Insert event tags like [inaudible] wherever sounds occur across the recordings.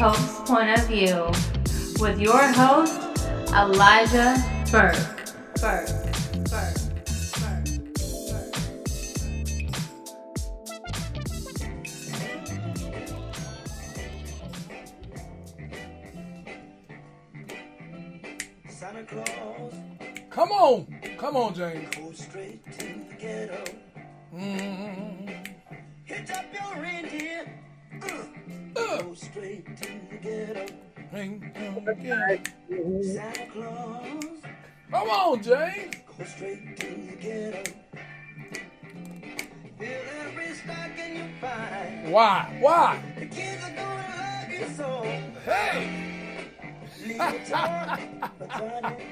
To the Pope's Point of View with your host, Elijah Burke. Burke. Burke. Burke. Burke. Santa Claus Come on, come on, James. Find. Why? Why? The kids are gonna love you so. Hey, Leave a toy, a tiny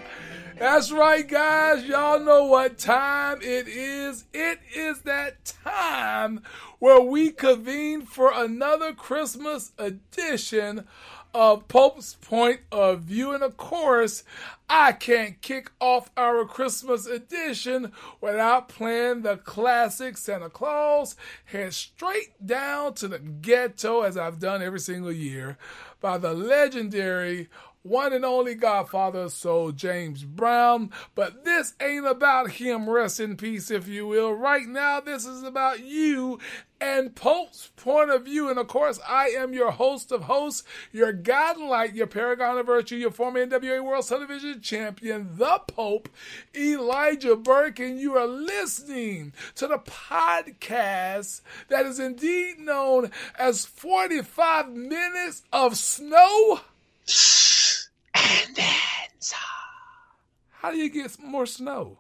that's right, guys. Y'all know what time it is. It is that time where we convene for another Christmas edition of Pope's Point of View. And of course, I can't kick off our Christmas edition without playing the classic Santa Claus head straight down to the ghetto, as I've done every single year, by the legendary one and only Godfather Soul, James Brown. But this ain't about him, rest in peace, if you will. Right now, this is about you and Pope's point of view. And of course, I am your host of hosts, your God and light, your paragon of virtue, your former NWA World Television Champion, the Pope, Elijah Burke. And you are listening to the podcast that is indeed known as 45 Minutes of Snow. And then some. How do you get more snow?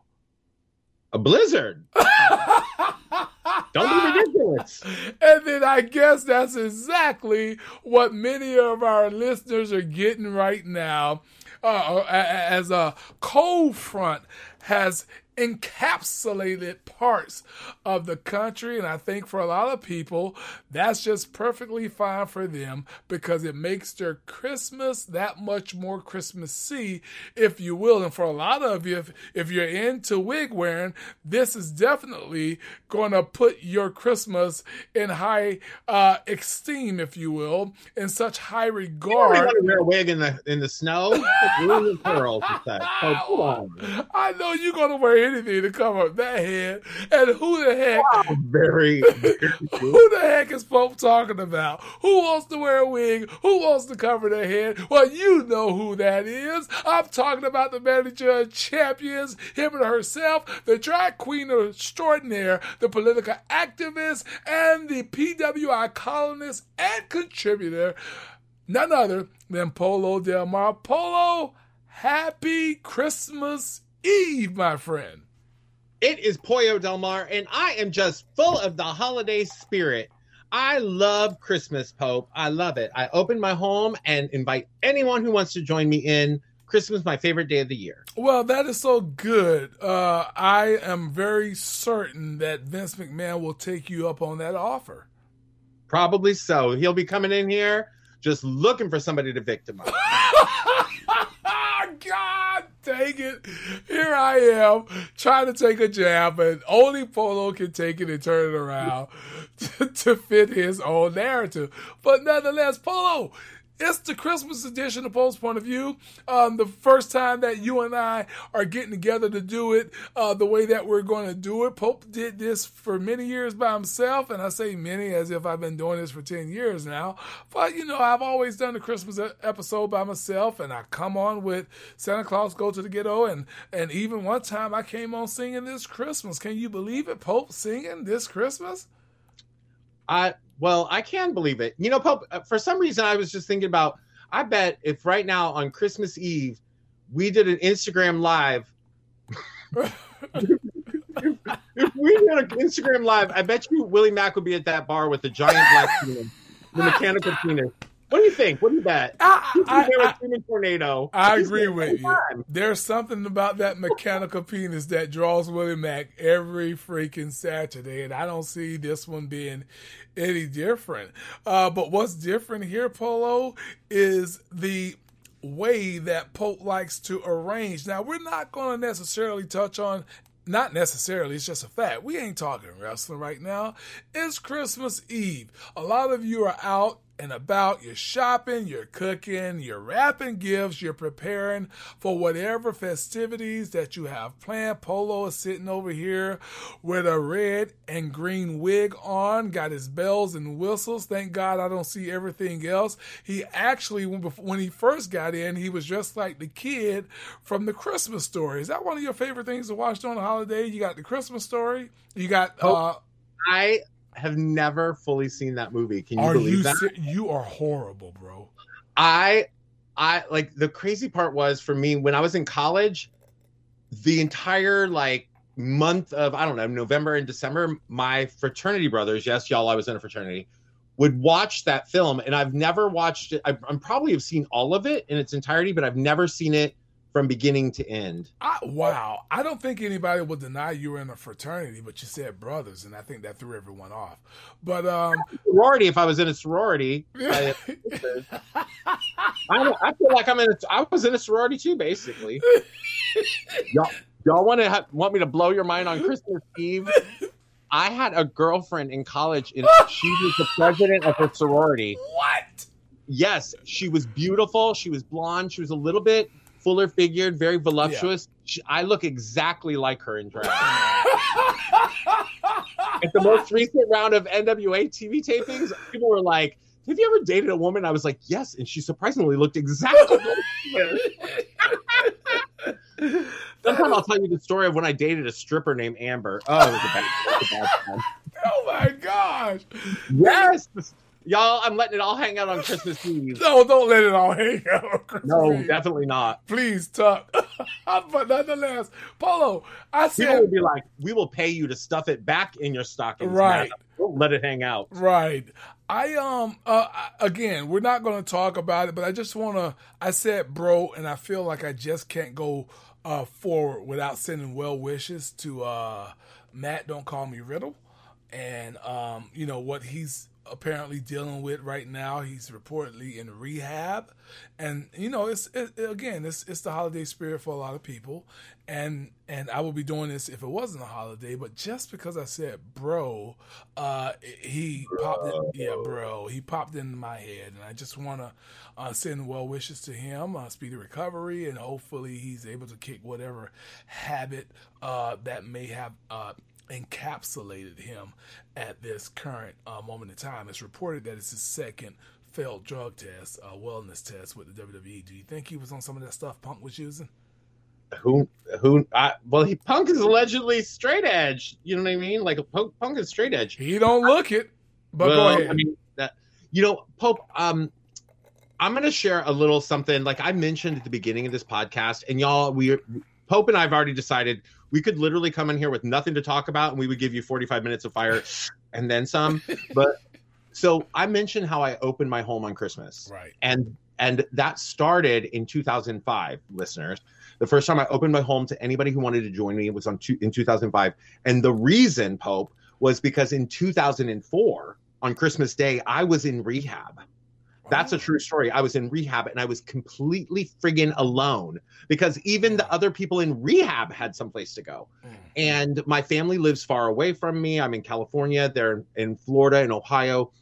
A blizzard. [laughs] Don't be ridiculous. [laughs] And then I guess that's exactly what many of our listeners are getting right now. Uh, as a cold front has encapsulated parts of the country, and I think for a lot of people, that's just perfectly fine for them because it makes their Christmas that much more Christmassy, if you will. And for a lot of you, if, if you're into wig wearing, this is definitely going to put your Christmas in high uh, esteem, if you will, in such high You regard. want to wear a wig in the in the snow. Curls. [laughs] So. I know you're gonna wear anything to cover up that head. And who the heck Very, [laughs] very who the heck is Pope talking about? Who wants to wear a wig? Who wants to cover their head? Well, you know who that is. I'm talking about the manager of champions, him and herself, the drag queen extraordinaire, the political activist, and the PWI columnist and contributor, none other than Pollo Del Mar. Pollo, happy Christmas Eve, my friend. It is Pollo Del Mar, and I am just full of the holiday spirit. I love Christmas, Pope. I love it. I open my home and invite anyone who wants to join me in. Christmas, my favorite day of the year. Well, that is so good. Uh, I am very certain that Vince McMahon will take you up on that offer. Probably so. He'll be coming in here just looking for somebody to victimize. [laughs] God dang it. Here I am trying to take a jab, and only Pollo can take it and turn it around [laughs] to, to fit his own narrative. But nonetheless, Pollo, it's the Christmas edition of Pope's Point of View. Um, the first time that you and I are getting together to do it uh, the way that we're going to do it. Pope did this for many years by himself, and I say many as if I've been doing this for 10 years now. But, you know, I've always done the Christmas episode by myself, and I come on with Santa Claus Go to the Ghetto, and, and even one time I came on singing this Christmas. Can you believe it? Pope singing this Christmas? I well, I can believe it. You know, Pope. uh, For some reason, I was just thinking about. I bet if right now on Christmas Eve, we did an Instagram live. if we did an Instagram live, I bet you Willie Mack would be at that bar with the giant black penis, the mechanical penis. What do you think? What do you bet? I, He's I, I, Tornado. I He's agree with you. time. There's something about that mechanical penis that draws Willie Mack every freaking Saturday, and I don't see this one being any different. Uh, but what's different here, Pollo, is the way that Pope likes to arrange. Now, we're not going to necessarily touch on. Not necessarily, it's just a fact. We ain't talking wrestling right now. It's Christmas Eve. A lot of you are out and about, you're shopping, you're cooking, you're wrapping gifts, you're preparing for whatever festivities that you have planned. Pollo is sitting over here with a red and green wig on, got his bells and whistles. Thank God I don't see everything else. He actually, when, he first got in, he was just like the kid from the Christmas story. Is that one of your favorite things to watch during the holiday? You got the Christmas story, you got, uh, I have never fully seen that movie. Can you are believe you, that? you are horrible, bro. I I like the crazy part was for me when I was in college, the entire like month of I don't know November and December, my fraternity brothers, yes, y'all, I was in a fraternity, would watch that film, and I've never watched it. I, I'm probably have seen all of it in its entirety, but I've never seen it from beginning to end. I, wow, I don't think anybody will deny you were in a fraternity, but you said brothers, and I think that threw everyone off. But um, Sorority, if I was in a sorority, I, [laughs] I, don't- I feel like I'm in. A, I was in a sorority too, basically. y'all, y'all want to ha- want me to blow your mind on Christmas Eve? I had a girlfriend in college, and she was the president of her sorority. [laughs] what? Yes, she was beautiful. She was blonde. She was a little bit fuller figured, very voluptuous. She, I look exactly like her in drag. [laughs] At the most recent round of NWA TV tapings, people were like, "Have you ever dated a woman?" I was like, "Yes," and she surprisingly looked exactly like her. [laughs] Sometime I'll tell you the story of when I dated a stripper named Amber. Oh, it was a bad, it was a bad [laughs] time. Oh my gosh! Yes, y'all, I'm letting it all hang out on Christmas [laughs] Eve. No, don't let it all hang out. on Christmas No, Eve. definitely not. Please talk. [laughs] but nonetheless, Pollo, I said People would be like, "We will pay you to stuff it back in your stockings." Right. man. Don't let it hang out. Right. I um uh again, we're not going to talk about it, but I just want to I said bro and I feel like I just can't go uh forward without sending well wishes to uh Matt don't call me Riddle and um you know what he's apparently dealing with right now. He's reportedly in rehab. And you know it's it, again it's it's the holiday spirit for a lot of people. And and I would be doing this if it wasn't a holiday but just because I said bro uh he popped in, yeah bro he popped into my head. And I just want to uh, send well wishes to him uh, speedy recovery. And hopefully he's able to kick whatever habit uh that may have uh encapsulated him at this current uh, moment in time. It's reported that it's his second failed drug test, uh, wellness test with the WWE. Do you think he was on some of that stuff Punk was using? Who? Who? I, well, he Punk is allegedly straight edge. You know what I mean? Like a Punk, Punk is straight edge. He don't look it, but well, go ahead. I mean, that you know, Pope. Um, I'm gonna share a little something. Like I mentioned at the beginning of this podcast, and y'all, we Pope and I have already decided we could literally come in here with nothing to talk about, and we would give you 45 minutes of fire, [laughs] and then some. But so I mentioned how I opened my home on Christmas, right. and and that started in 2005 listeners the first time i opened my home to anybody who wanted to join me was on two, in 2005 and the reason pope was because in 2004 on Christmas Day, I was in rehab. That's a true story. I was in rehab and I was completely friggin' alone because even the other people in rehab had someplace to go. Mm. And my family lives far away from me. I'm in California, they're in Florida and Ohio.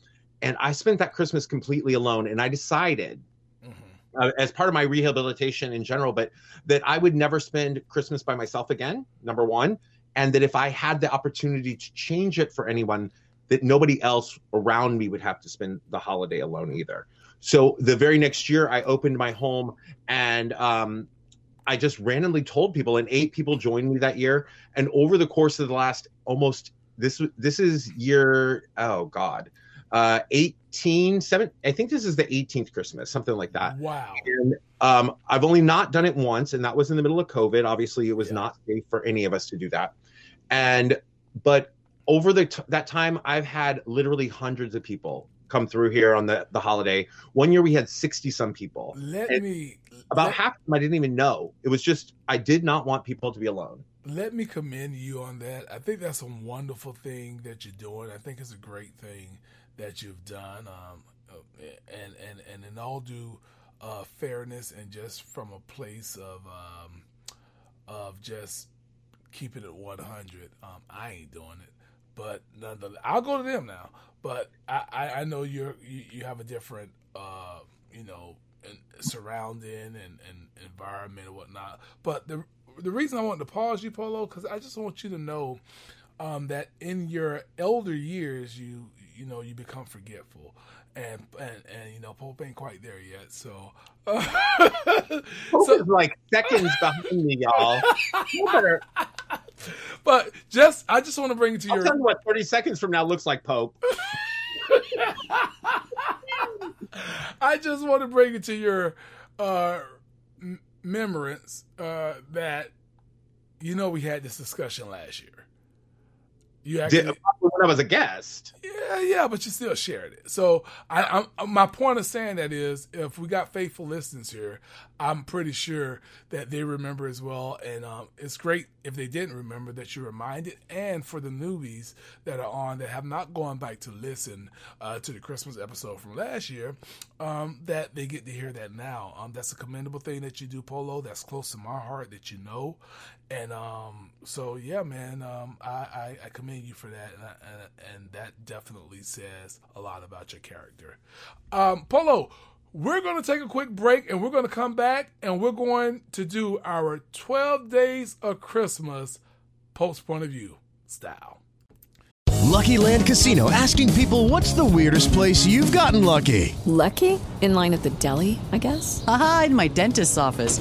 And I spent that Christmas completely alone. And I decided, Mhm. uh, as part of my rehabilitation in general, but that I would never spend Christmas by myself again, number one. And that if I had the opportunity to change it for anyone, that nobody else around me would have to spend the holiday alone either. So the very next year, I opened my home and um, I just randomly told people, and eight people joined me that year. And over the course of the last almost this this is year oh god, uh, 18, seven, I think this is the 18th Christmas, something like that. Wow. And um, I've only not done it once, and that was in the middle of COVID. Obviously, it was Yeah. not safe for any of us to do that. And but over the t- that time, I've had literally hundreds of people come through here on the the holiday. One year we had sixty some people. Let And me About let, half of them I didn't even know. It was just I did not want people to be alone. let me commend you on that. I think that's a wonderful thing that you're doing. I think it's a great thing that you've done. Um, uh, and and and in all due uh, fairness, and just from a place of um, of just keeping it 100. Um, I ain't doing it, but nonetheless, I'll go to them now. But I, I, I know you're you, you have a different uh, you know surrounding and, and environment and whatnot. But the the reason I wanted to pause you, Pollo, because I just want you to know um, that in your elder years, you you know you become forgetful, and and and you know Pope ain't quite there yet. So, [laughs] Hope so is like seconds behind me, y'all. You better- [laughs] but just I just want to bring it to I'll your tell you what, 30 seconds from now looks like Pope. [laughs] I just want to bring it to your uh, m- remembrance uh, that you know we had this discussion last year. You actually, Did, when I was a guest. yeah, yeah, but you still shared it. So I, I'm, my point of saying that is, if we got faithful listeners here, I'm pretty sure that they remember as well. And um, it's great if they didn't remember that you reminded. And for the newbies that are on that have not gone back to listen uh, to the Christmas episode from last year, um, that they get to hear that now. Um, that's a commendable thing that you do, Pollo. That's close to my heart that you know. And um, so yeah, man, um, I, I, I commend you for that, and, I, and and that definitely says a lot about your character. Um, Pollo, we're going to take a quick break, and we're going to come back, and we're going to do our twelve days of Christmas Pope's point of view style. Lucky Land Casino asking people what's the weirdest place you've gotten lucky? Lucky? In line at the deli, I guess? Aha, in my dentist's office.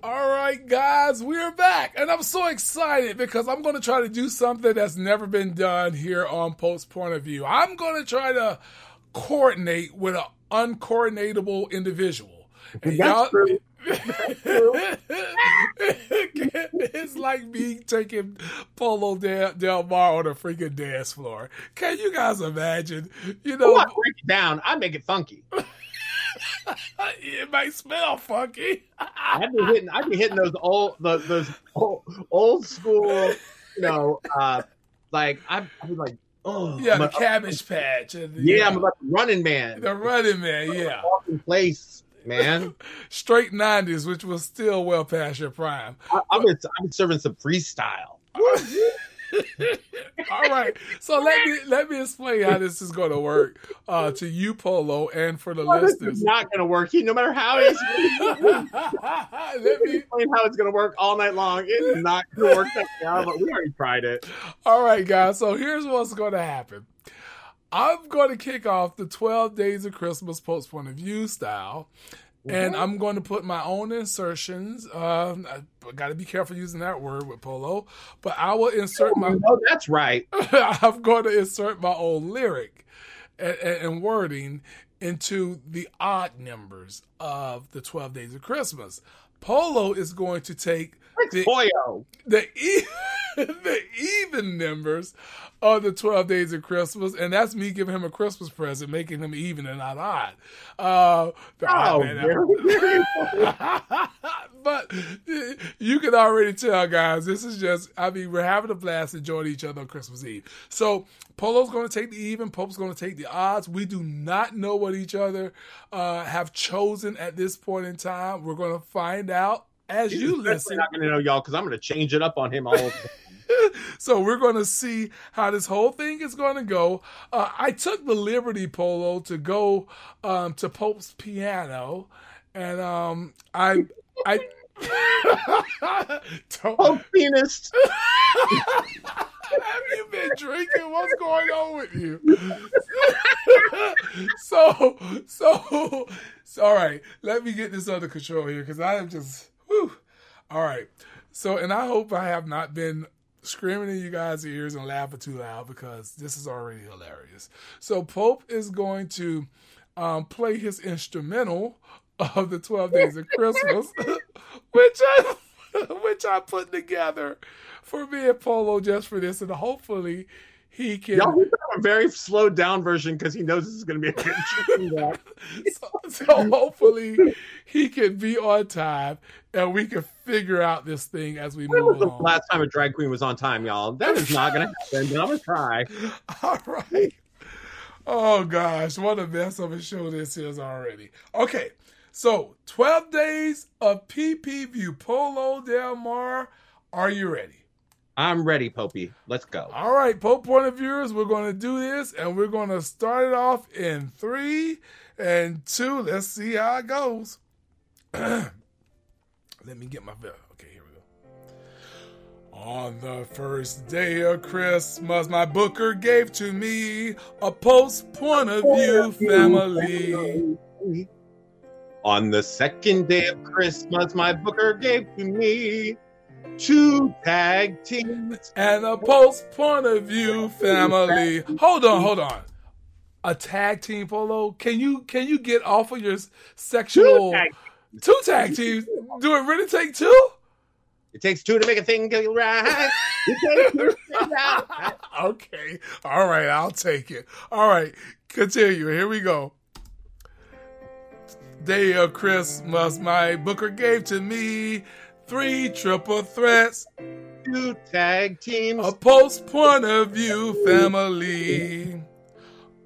All right, guys, we're back, and I'm so excited because I'm going to try to do something that's never been done here on Pope's Point of View. I'm going to try to coordinate with an uncoordinatable individual. And That's true. [laughs] it's like me taking Pollo Del, Del Mar on a freaking dance floor. Can you guys imagine? You know, Oh, I break it down. I make it funky. It might smell funky. I've been hitting. I'd be hitting those old, those, those old, old school. You know, uh, like I'd like, oh, Yeah, I'm the a- cabbage patch. and the- Yeah, I'm like running man. The running man, yeah. Place, man. [laughs] Straight 90s, which was still well past your prime. I, I've been, I've been serving some freestyle. [laughs] [laughs] All right. So let me let me explain how this is going to work uh, to you, Pollo, and for the Well, listeners. is not going to work. He, no matter how he's [laughs] [laughs] let me explain how it's going to work all night long. It's not going to work that now, but we already tried it. All right, guys. So here's what's going to happen. I'm going to kick off the 12 Days of Christmas Pope's Point of View style. And I'm going to put my own insertions. Um, I, got to be careful using that word with Pollo, but I will insert my. Oh, that's right. [laughs] I'm going to insert my own lyric and, and, wording into the odd numbers of the 12 Days of Christmas. Pollo is going to take the, the, e- [laughs] the even numbers of the 12 days of Christmas, and that's me giving him a Christmas present, making him even and not odd. Uh, Oh, man- very, [laughs] but you can already tell, guys, this is just, I mean, we're having a blast enjoying each other on Christmas Eve. So, Pollo's going to take the even, Pope's going to take the odds. We do not know what each other uh, have chosen at this point in time. We're going to find out as He's you listen. not going to know y'all because I'm going to change it up on him all over. [laughs] [laughs] so we're going to see how this whole thing is going to go. Uh, I took the liberty Pollo to go um, to Pope's piano, and um, I I [laughs] Pope penis. [laughs] Have you been drinking? What's going on with you? so, so, so, all right. Let me get this under control here because I am just, whew. All right. So, and I hope I have not been screaming in you guys' ears and laughing too loud because this is already hilarious. So, Pope is going to um, play his instrumental of the 12 Days of Christmas, [laughs] which I, [laughs] which I put together for me and Pollo just for this, and hopefully he can. Y'all, we got a very slowed down version because he knows this is going to be a good [laughs] so, so hopefully he can be on time and we can figure out this thing as we When was move the along. last time a drag queen was on time, y'all? That is not going [laughs] to happen, but I'm going to try. [laughs] All right. Oh gosh, what a mess of a show this is already. Okay, so 12 days of PP View Pollo Del Mar. Are you ready? I'm ready, Popey. Let's go. All right, Pope Point of Viewers, we're going to do this and we're going to start it off in three and two. Let's see how it goes. [clears throat] Let me get my. Okay, here we go. On the first day of Christmas, my booker gave to me a Pope's point of view family. On the second day of Christmas, my booker gave to me two tag teams and a Pope's point of view family. Hold on, hold on. A tag team Pollo? Can you can you get off of your sexual Two tag two tag teams? Do it really take two? It takes two to make a thing go right. It takes two to make it right. [laughs] okay. All right, I'll take it. All right, continue. Here we go. Day of Christmas, my booker gave to me three triple threats, two tag teams, a Pope's point of view family.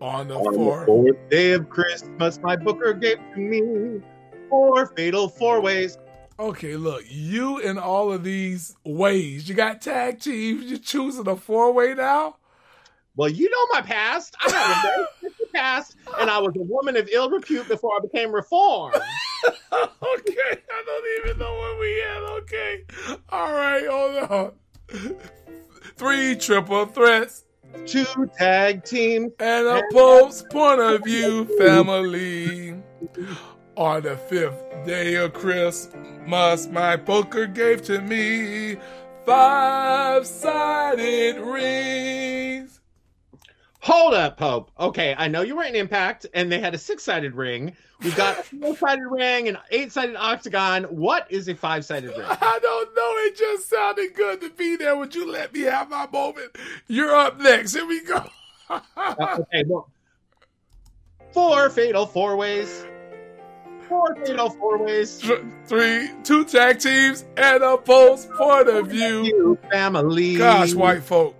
On the On fourth. the fourth day of Christmas, my booker gave to me four fatal four ways. Okay, look, you in all of these ways. You got tag teams. You're choosing a four way now. Well, you know my past. I [laughs] have a very specific past, and I was a woman of ill repute before I became reformed. [laughs] okay, I don't even know where we at. Okay, all right, hold on. Three triple threats, two tag teams, and a Pope's point of view family. On the fifth day of Christmas, my booker gave to me five sided rings. Hold up, Pope. Okay, I know you were in Impact, and they had a six-sided ring. We've got a [laughs] four-sided ring, an eight-sided octagon. What is a five-sided ring? I don't know. It just sounded good to be there. Would you let me have my moment? You're up next. Here we go. Uh, okay, well, four fatal four ways. Four fatal four ways. Three, two tag teams, and a Pope's point of view family. Gosh, white folk.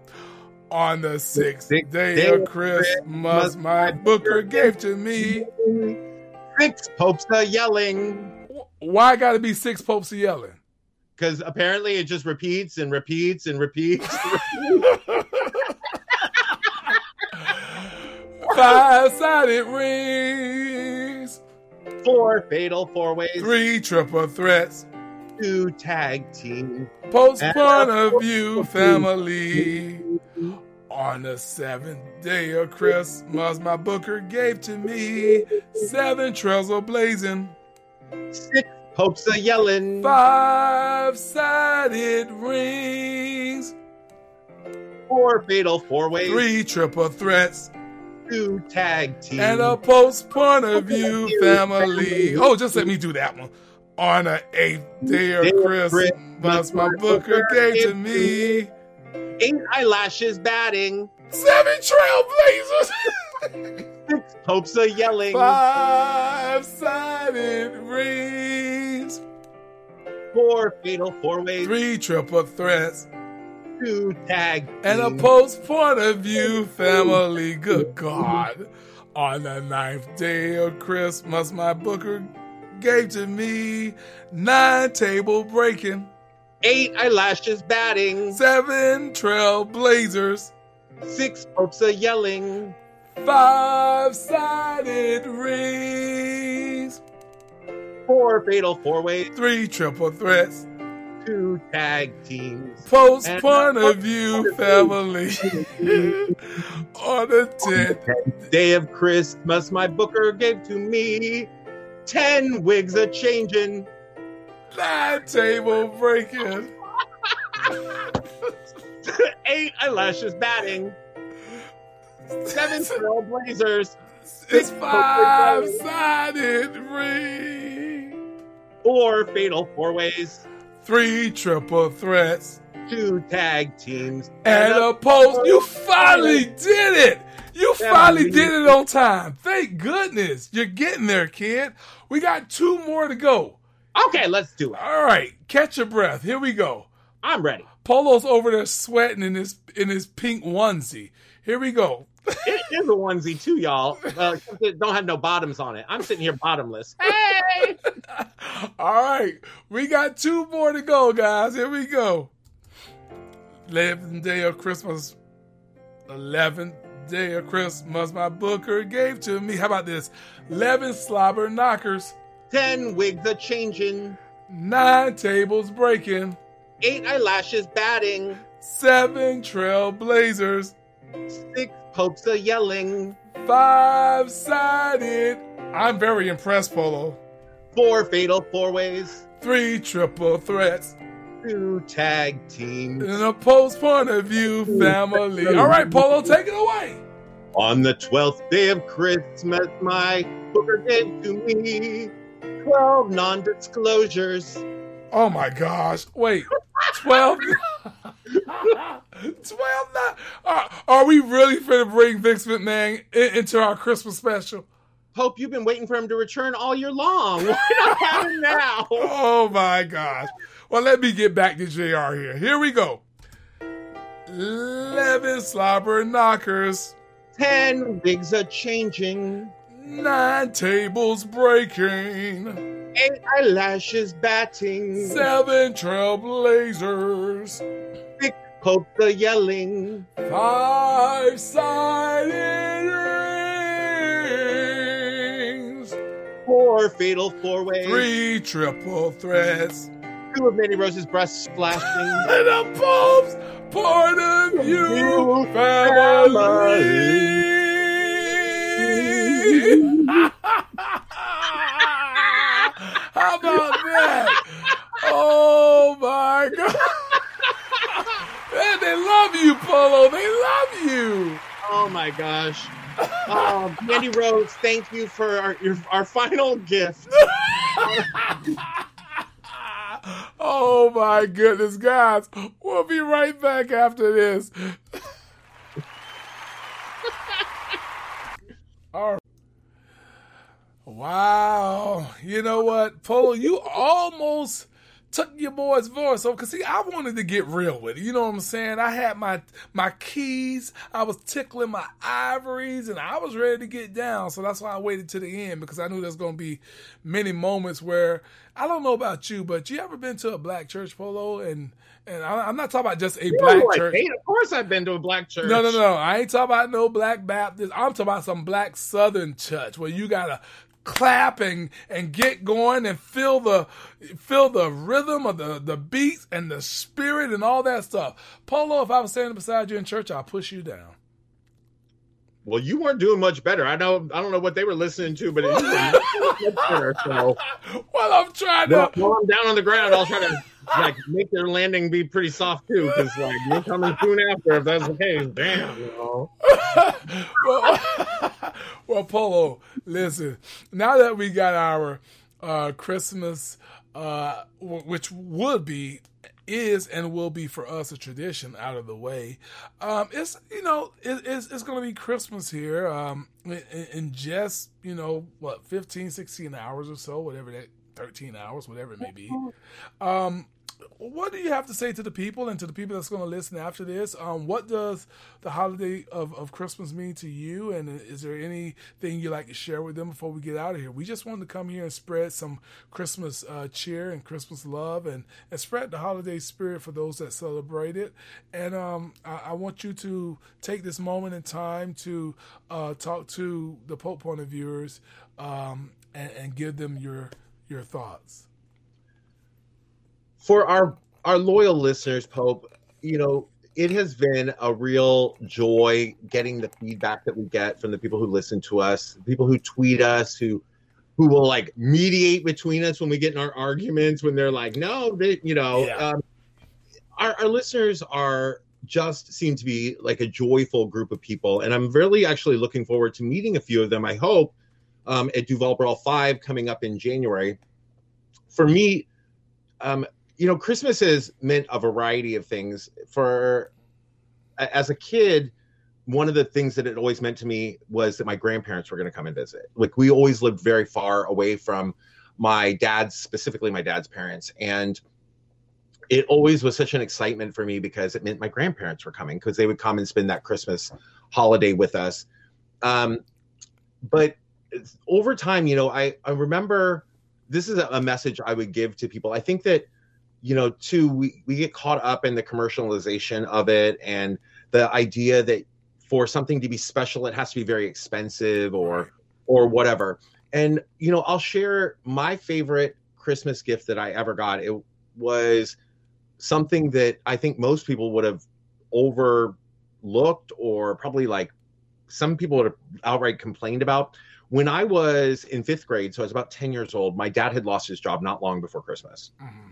On the sixth day of Christmas, my booker gave to me six popes a yelling. Why got to be six popes a yelling? because apparently it just repeats and repeats and repeats. [laughs] Five sided rings. Four fatal four ways. Three triple threats. Two tag team. Pope's point of view family. On the seventh day of Christmas, my booker gave to me seven trails of blazing, Six popes a yelling. five sided rings, Four fatal four ways. three triple threats, Two tag team. and a Pope's point of view family. Oh, just let me do that one. On the eighth day of Day of Christmas, my booker gave to me Eight eyelashes batting. seven trailblazers. [laughs] Six popes a yelling. Five sided rings, Four fatal four ways. three triple threats, Two tag and a Pope's point of view family. Good God. On the ninth day of Christmas, my booker gave to me nine table breaking, Eight eyelashes batting. seven trailblazers, Six popes a yelling. five sided rings, Four fatal four ways. three triple threats, Two tag teams. post And point of view family. [laughs] On the tenth Day of Christmas, my booker gave to me ten wigs a changing. Nine table breaking, [laughs] Eight eyelashes batting. Seven trailblazers. it's five sided ring, Four fatal four ways. three triple threats, Two tag teams. and a post. You finally did it! You finally did it on time. Thank goodness. You're getting there, kid. We got two more to go. Okay, let's do it. All right, catch your breath. Here we go. I'm ready. Pollo's over there sweating in his in his pink onesie. Here we go. It is a onesie too, y'all. Uh, it don't have no bottoms on it. I'm sitting here bottomless. Hey! [laughs] All right, we got two more to go, guys. Here we go. 11th day of Christmas. 11th day of Christmas, my booker gave to me. How about this? 11 slobber knockers, Ten wigs a changing. nine tables breaking, Eight eyelashes batting. seven trailblazers, Six popes a yelling. five sided. I'm very impressed, Pollo. Four fatal four ways. Three triple threats. Two tag teams. In a Pope's point of view family. All right, Pollo, take it away. On the twelfth day of Christmas, my booker gave to me twelve non-disclosures. Oh my gosh. Wait. 12 [laughs] 12 not, are, are we really finna bring Vince McMahon in, into our Christmas special? Hope you've been waiting for him to return all year long. [laughs] Why not have him now? [laughs] Oh my gosh. Well, let me get back to JR here. Here we go. 11 slobber knockers, Ten wigs are changing. Nine tables breaking, Eight eyelashes batting. seven trailblazers, Six popes a yelling. five sided rings, Four fatal four ways. three triple threats, Two of Mandy Rose's breasts splashing. [laughs] and a Pope's point of View family. How about that? Oh my God. Man, they love you, Pollo. They love you. Oh my gosh. Oh, Mandy Rose, thank you for our, your, our final gift. Oh my goodness, guys. We'll be right back after this. [laughs] All right. Wow. You know what, Pollo, you almost took your boy's voice over. Cause see, I wanted to get real with it. You know what I'm saying? I had my my keys. I was tickling my ivories, and I was ready to get down. So that's why I waited to the end because I knew there's gonna be many moments where I don't know about you, but you ever been to a black church Pollo and and I, am not talking about just a You black like, church. hey, of course, I've been to a black church. No, no, no. I ain't talking about no black Baptist. I'm talking about some black Southern church where you gotta clap and, and get going and feel the feel the rhythm of the, the beats and the spirit and all that stuff. Pollo, if I was standing beside you in church, I'll push you down. Well, you weren't doing much better. I know. I don't know what they were listening to, but it was [laughs] much better. So, well, I'm trying to. While I'm down on the ground, I'll try to like make their landing be pretty soft too, because like you're coming soon after. If that's the case, damn. You know. [laughs] well, [laughs] well, Pollo, listen. Now that we got our uh, Christmas, uh, w- which would be is and will be for us a tradition out of the way. Um, it's you know it, it's, it's going to be Christmas here um, in, in just you know what 15, 16 hours or so, whatever that 13 hours, whatever it may be. Um, what do you have to say to the people and to the people that's going to listen after this? Um, what does the holiday of, of Christmas mean to you? And is there anything you'd like to share with them before we get out of here? We just wanted to come here and spread some Christmas uh, cheer and Christmas love and, and spread the holiday spirit for those that celebrate it. And um, I, I, want you to take this moment in time to uh, talk to the Pope Point of viewers um, and, and give them your your thoughts for our our loyal listeners, Pope, you know, it has been a real joy getting the feedback that we get from the people who listen to us, people who tweet us, who who will like mediate between us when we get in our arguments, when they're like, no, they, you know, yeah. um, our, our listeners are just seem to be like a joyful group of people, and I'm really actually looking forward to meeting a few of them. I hope um, at Duval Brawl Five coming up in January. For me, um, you know, Christmas has meant a variety of things. For as a kid, one of the things that it always meant to me was that my grandparents were going to come and visit. Like we always lived very far away from my dad's, specifically my dad's parents, and it always was such an excitement for me because it meant my grandparents were coming because they would come and spend that Christmas holiday with us. Um, but over time, you know, I I remember this is a message I would give to people. I think that you know, too, we, we get caught up in the commercialization of it and the idea that for something to be special, it has to be very expensive or or whatever. And you know, I'll share my favorite Christmas gift that I ever got. It was something that I think most people would have overlooked or probably like some people would have outright complained about. When I was in fifth grade, so I was about 10 years old, my dad had lost his job not long before Christmas. Mm-hmm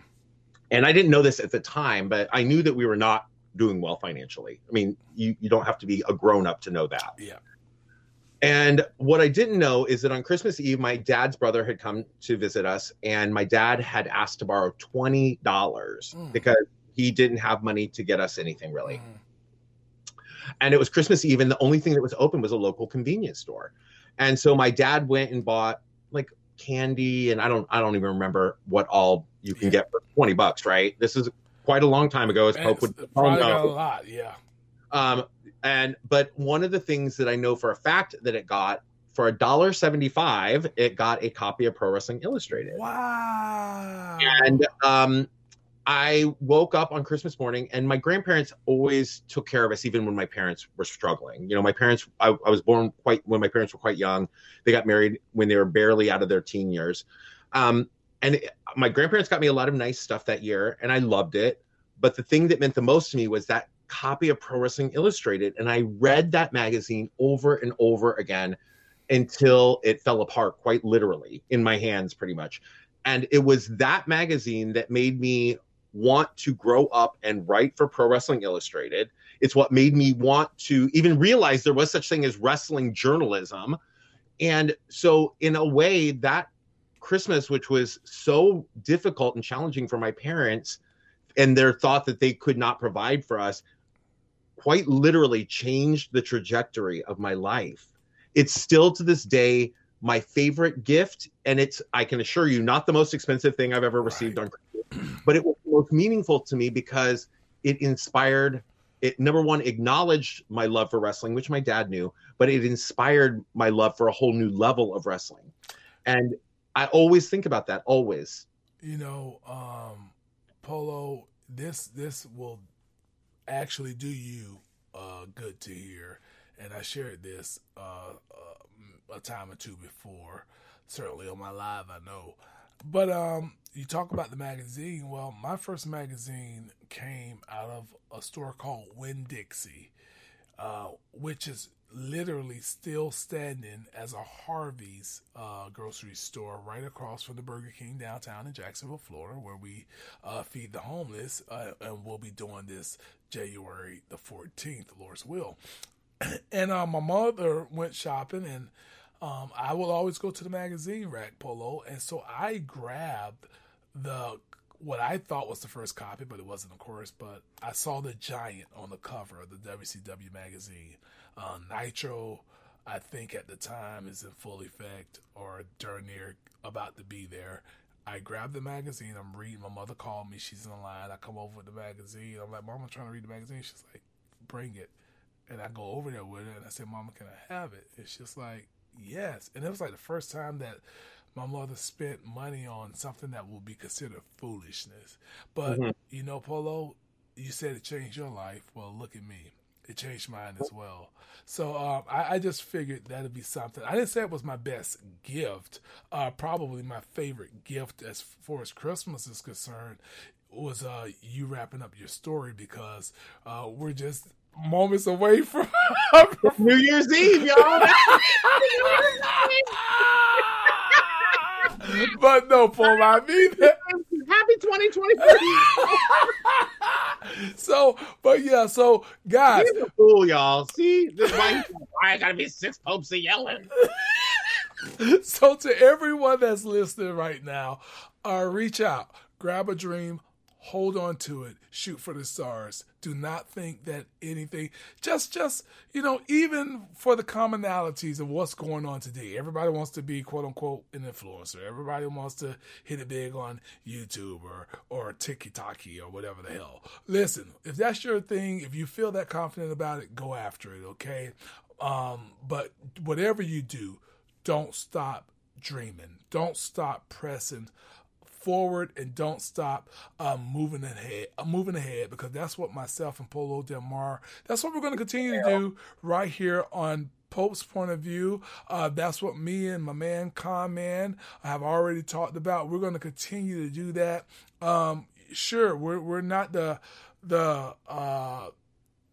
and I didn't know this at the time, but I knew that we were not doing well financially. I mean, you you don't have to be a grown up to know that. Yeah. And what I didn't know is that on Christmas Eve, my dad's brother had come to visit us, and my dad had asked to borrow twenty dollars mm. because he didn't have money to get us anything really. Mm. And it was Christmas Eve, and the only thing that was open was a local convenience store. And so my dad went and bought like candy, and I don't I don't even remember what all you can yeah. get for 20 bucks, right? This is quite a long time ago, as Man, Pope would probably got a lot, yeah. Um, and but one of the things that I know for a fact that it got for a dollar seventy-five, it got a copy of Pro Wrestling Illustrated. Wow! And um, I woke up on Christmas morning, and my grandparents always took care of us, even when my parents were struggling. You know, my parents, I, I was born quite when my parents were quite young. They got married when they were barely out of their teen years. Um, and it, my grandparents got me a lot of nice stuff that year and I loved it. But the thing that meant the most to me was that copy of Pro Wrestling Illustrated. And I read that magazine over and over again until it fell apart, quite literally, in my hands, pretty much. And it was that magazine that made me want to grow up and write for Pro Wrestling Illustrated. It's what made me want to even realize there was such thing as wrestling journalism. And so, in a way, that Christmas, which was so difficult and challenging for my parents, and their thought that they could not provide for us, quite literally changed the trajectory of my life. It's still to this day my favorite gift, and it's I can assure you not the most expensive thing I've ever received on Christmas, but it was most meaningful to me because it inspired it number one acknowledged my love for wrestling which my dad knew but it inspired my love for a whole new level of wrestling. And i always think about that always. You know um Pollo this this will actually do you uh good to hear. And i shared this uh, uh a time or two before certainly on my live i know but um you talk about the magazine. Well, my first magazine came out of a store called Winn Dixie, uh, which is literally still standing as a Harvey's uh, grocery store right across from the Burger King downtown in Jacksonville, Florida, where we uh, feed the homeless. Uh, and we'll be doing this January the 14th, Lord's will. [clears throat] and uh, my mother went shopping and um, I will always go to the magazine rack Pollo, and so I grabbed the what I thought was the first copy, but it wasn't, of course. But I saw the giant on the cover of the WCW magazine. Uh, Nitro, I think at the time is in full effect or darn near about to be there. I grabbed the magazine. I'm reading. My mother called me. She's in the line. I come over with the magazine. I'm like, Mom, I'm trying to read the magazine. She's like, Bring it. And I go over there with it, and I said, Mama, can I have it? It's just like, Yes. And it was like the first time that my mother spent money on something that will be considered foolishness. But Mhm. you know, Pollo, you said it changed your life. Well, look at me. It changed mine as well. So um, I, I just figured that'd be something. I didn't say it was my best gift. Uh, probably my favorite gift as far as Christmas is concerned was uh, you wrapping up your story because uh, we're just moments away from [laughs] New Year's Eve, y'all. [laughs] [laughs] but no, Paul, I mean that. Happy 2024. so, but yeah, so guys, He's a fool, y'all. See, this is why, why I gotta be six popes a yelling. so to everyone that's listening right now, uh, reach out, grab a dream, hold on to it, shoot for the stars. Do not think that anything, just, just, you know, even for the commonalities of what's going on today, everybody wants to be quote unquote an influencer. Everybody wants to hit it big on YouTube or, or TikTok or whatever the hell. Listen, if that's your thing, if you feel that confident about it, go after it, okay? Um, but whatever you do, don't stop dreaming. Don't stop pressing forward and don't stop um, moving ahead uh, moving ahead because that's what myself and Pollo Del Mar that's what we're going to continue to do right here on Pope's point of view. Uh, that's what me and my man Con Man have already talked about. We're going to continue to do that. Um, sure, we're we're not the the uh,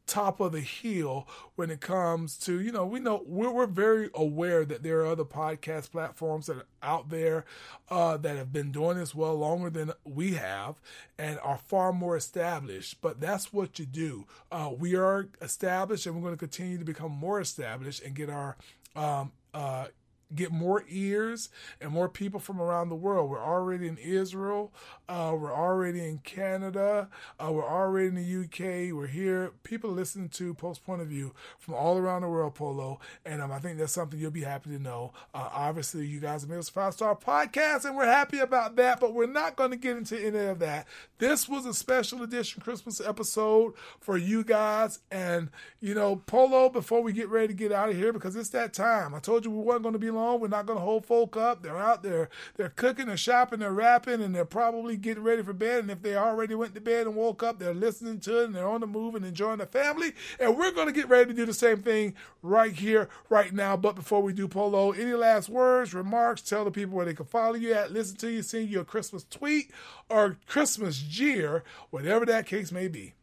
top of the hill when it comes to you know we know we're, we're very aware that there are other podcast platforms that are out there uh, that have been doing this well longer than we have and are far more established but that's what you do. Uh, we are established and we're going to continue to become more established and get our um, uh, get more ears and more people from around the world. We're already in Israel. Uh, we're already in Canada. Uh, we're already in the UK. We're here. People listening to Pope's Point of View from all around the world, Pollo. And um, I think that's something you'll be happy to know. Uh, obviously, you guys have made us a five star podcast, and we're happy about that. But we're not going to get into any of that. This was a special edition Christmas episode for you guys. And you know, Pollo. Before we get ready to get out of here, because it's that time. I told you we weren't going to be We're not going to hold folk up. They're out there. They're cooking, they're shopping, they're rapping, and they're probably getting ready for bed. And if they already went to bed and woke up, they're listening to it and they're on the move and enjoying the family. And we're going to get ready to do the same thing right here, right now. But before we do, Pollo, any last words, remarks? Tell the people where they can follow you at, listen to you, send you a Christmas tweet or Christmas jeer, whatever that case may be.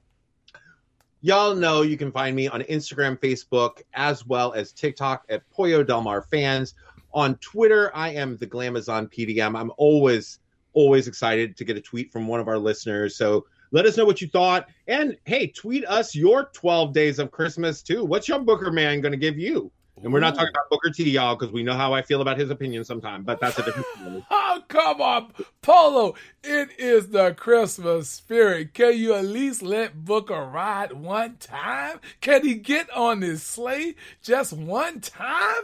Y'all know you can find me on Instagram, Facebook, as well as TikTok at Pollo Delmar Fans. On Twitter, I am the Glamazon PDM. I'm always, always excited to get a tweet from one of our listeners. So let us know what you thought. And hey, tweet us your 12 days of Christmas too. What's your Booker man going to give you? And we're not talking about Booker T, y'all, because we know how I feel about his opinion sometimes, but that's a different story. Oh, [laughs] come on, Pollo. It is the Christmas spirit. Can you at least let Booker ride one time? Can he get on his sleigh just one time?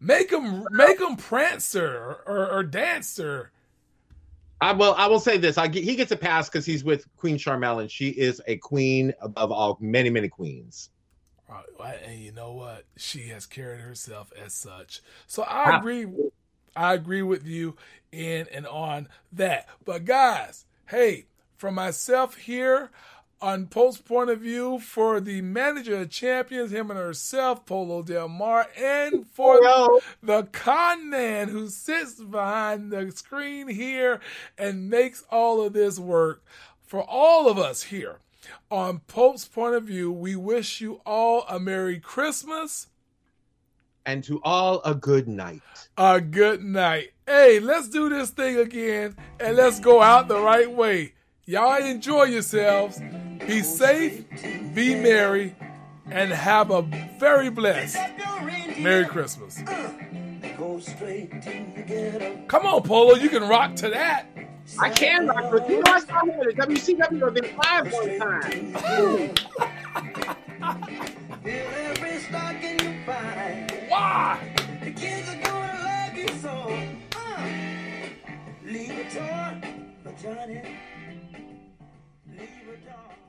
Make him make him prancer or, or dancer. I will. I will say this. I get, he gets a pass because he's with Queen Sharmell, and she is a queen above all many, many queens. Uh, right, right, And you know what? She has carried herself as such. So I agree. I agree with you in and on that. But guys, hey, from myself here on Pope's Point of View for the manager of champions, him and herself, Pollo Del Mar, and for Hello. the con man who sits behind the screen here and makes all of this work. For all of us here on Pope's Point of View, we wish you all a Merry Christmas, And to all a good night. a good night. Hey, let's do this thing again and let's go out the right way. Y'all enjoy yourselves. Be safe, be merry, and have a very blessed Merry Christmas. Go straight to the ghetto. Come on, Pollo, you can rock to that. I can rock with you. know, I saw him at a WCW event live one time. Fill every stocking you find. Why? The kids are gonna love you so. Uh, leave a toy for Johnny. Leave a dog for Mary.